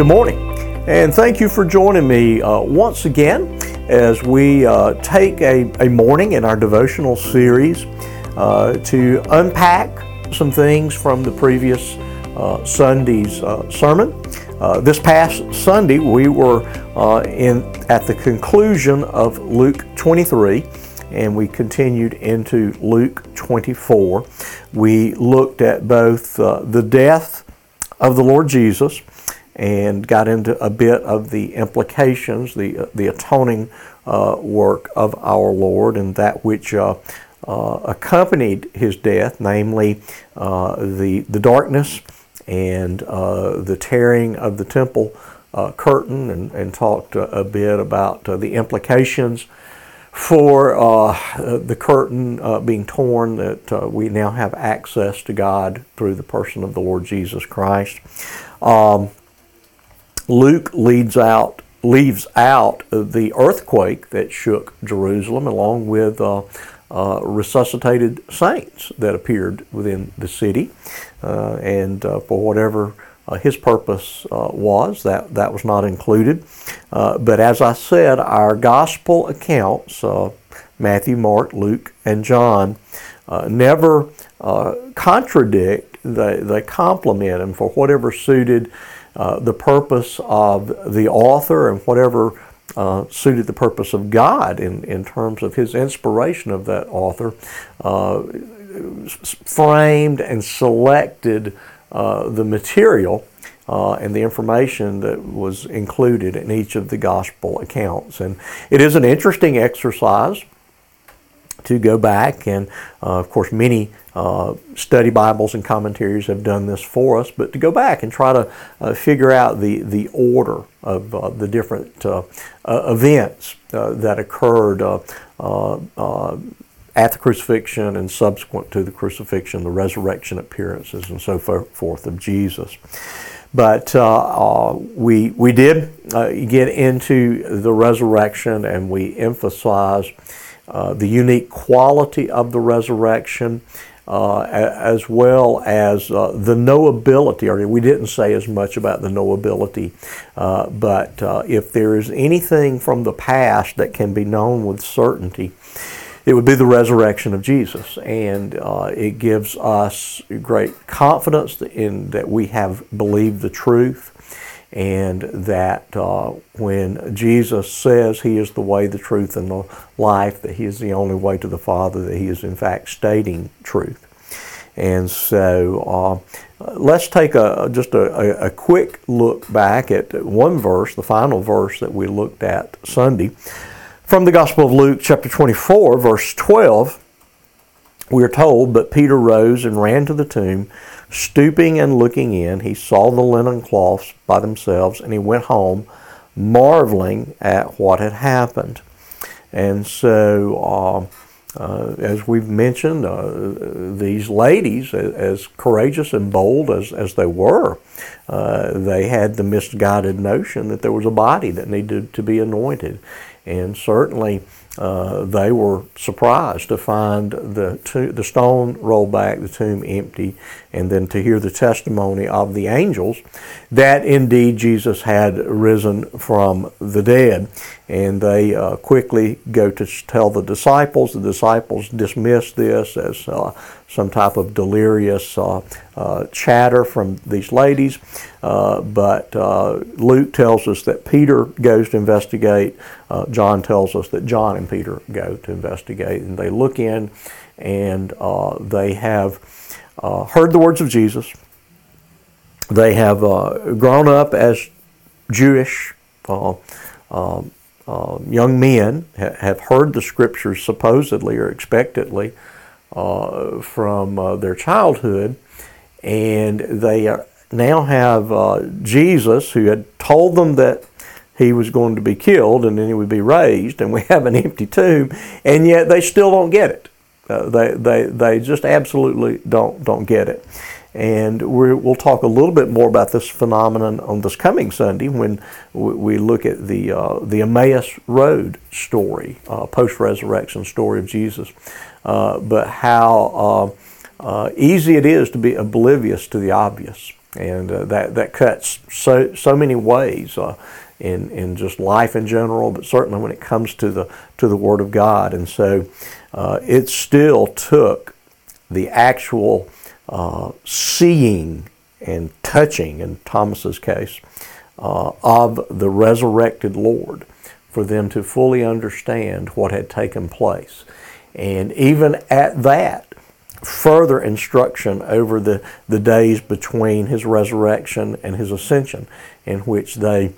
Good morning, and thank you for joining me uh, once again as we uh, take a, a morning in our devotional series uh, to unpack some things from the previous uh, Sunday's uh, sermon. Uh, this past Sunday, we were in at the conclusion of Luke 23 and we continued into Luke 24. We looked at both uh, the death of the Lord Jesus and got into a bit of the implications, the, uh, the atoning uh, work of our Lord, and that which uh, uh accompanied his death, namely uh, the, the darkness and uh, the tearing of the temple curtain, and, and talked a bit about the implications for uh, the curtain uh, being torn, that uh, we now have access to God through the person of the Lord Jesus Christ. Um, Luke leads out leaves out the earthquake that shook Jerusalem, along with uh, uh, resuscitated saints that appeared within the city, uh, and uh, for whatever uh, his purpose uh, was, that that was not included. but as I said, our gospel accounts, Matthew, Mark, Luke, and John, never contradict; they they complement, and for whatever suited uh, the purpose of the author and whatever uh, suited the purpose of God in, in terms of his inspiration of that author, uh, framed and selected uh, the material uh, and the information that was included in each of the gospel accounts. And it is an interesting exercise to go back. And uh, of course many uh, study bibles and commentaries have done this for us. But to go back and try to uh, figure out the, the order of uh, the different uh, uh, events that occurred at the crucifixion and subsequent to the crucifixion the resurrection appearances and so forth of jesus. But we, we did get into the resurrection and we emphasized uh, the unique quality of the resurrection, uh, as well as uh, the knowability. Or we didn't say as much about the knowability, uh, but uh, if there is anything from the past that can be known with certainty, it would be the resurrection of Jesus, and it gives us great confidence in that we have believed the truth and that uh, when Jesus says He is the way, the truth, and the life, that He is the only way to the Father, that He is in fact stating truth. And so uh, let's take a, just a, a, quick look back at one verse, the final verse that we looked at Sunday. From the Gospel of Luke, chapter 24, verse 12, we are told, But Peter rose and ran to the tomb. Stooping and looking in, he saw the linen cloths by themselves, and he went home, marveling at what had happened. And so, uh, uh, as we've mentioned, uh, these ladies, as courageous and bold as, as they were, uh, they had the misguided notion that there was a body that needed to be anointed. And certainly, uh, they were surprised to find the, to- the stone rolled back, the tomb empty, and then to hear the testimony of the angels that indeed Jesus had risen from the dead. And they uh, quickly go to tell the disciples. The disciples dismiss this as uh, some type of delirious uh, uh, chatter from these ladies. Uh, but uh, Luke tells us that Peter goes to investigate. John tells us that John and Peter go to investigate. And they look in and they have heard the words of Jesus. They have grown up as Jewish. Um, young men ha- have heard the scriptures supposedly or expectedly uh, from uh, their childhood, and they now have uh, Jesus who had told them that he was going to be killed and then he would be raised, and we have an empty tomb, and yet they still don't get it. Uh, they, they, they just absolutely don't, don't get it. And we will talk a little bit more about this phenomenon on this coming Sunday when we look at the, uh, the Emmaus Road story, uh, post resurrection story of Jesus. Uh, but how uh, uh, easy it is to be oblivious to the obvious and uh, that that cuts so so many ways in in just life in general, but certainly when it comes to the to the Word of God. And so it still took the actual uh, seeing and touching, in Thomas's case, uh, of the resurrected Lord for them to fully understand what had taken place. And even at that, further instruction over the, the days between his resurrection and his ascension, in which they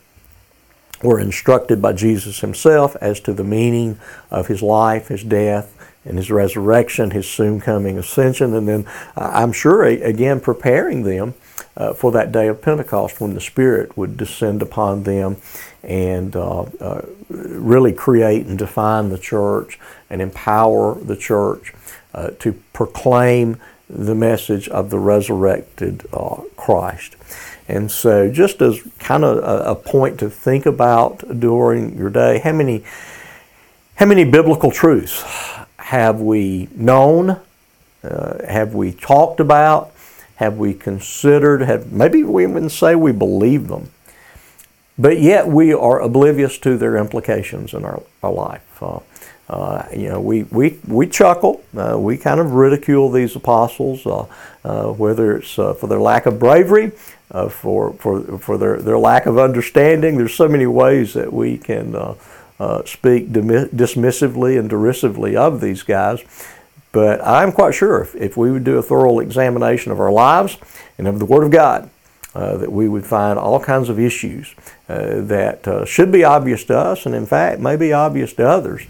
were instructed by Jesus himself as to the meaning of his life, his death, and his resurrection, his soon coming ascension, and then uh, I'm sure again preparing them uh, for that day of Pentecost when the Spirit would descend upon them and uh, uh, really create and define the church and empower the church uh, to proclaim the message of the resurrected uh, Christ. And so, just as kind of a, a, point to think about during your day, how many, how many biblical truths have we known? Uh, have we talked about? Have we considered? Have maybe we even say we believe them, but yet we are oblivious to their implications in our, our life. Uh, uh, you know, we, we, we chuckle, uh, we kind of ridicule these apostles, uh, uh, whether it's uh, for their lack of bravery, for, for, for their, their lack of understanding. There's so many ways that we can speak dismissively and derisively of these guys. But I'm quite sure if, if we would do a thorough examination of our lives and of the Word of God, uh, that we would find all kinds of issues uh, that uh, should be obvious to us and, in fact, may be obvious to others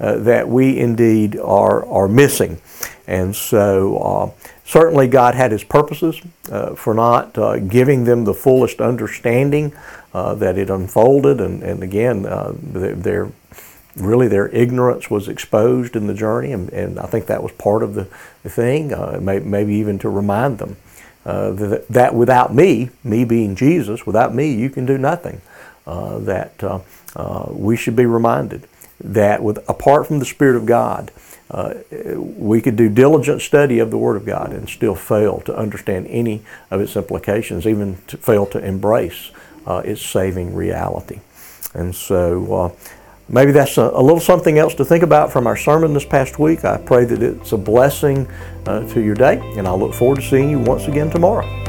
uh, that we indeed are, are missing. And so, uh, certainly, God had His purposes uh, for not giving them the fullest understanding that it unfolded. And, and again, their really their ignorance was exposed in the journey, and, and I think that was part of the, the thing, uh, may, maybe even to remind them uh, that, that, without me, me being Jesus, without me, you can do nothing. Uh, that uh, uh, we should be reminded that with apart from the Spirit of God, uh, we could do diligent study of the Word of God and still fail to understand any of its implications, even to fail to embrace its saving reality. And so Maybe that's a, a, little something else to think about from our sermon this past week. I pray that it's a blessing uh, to your day, and I look forward to seeing you once again tomorrow.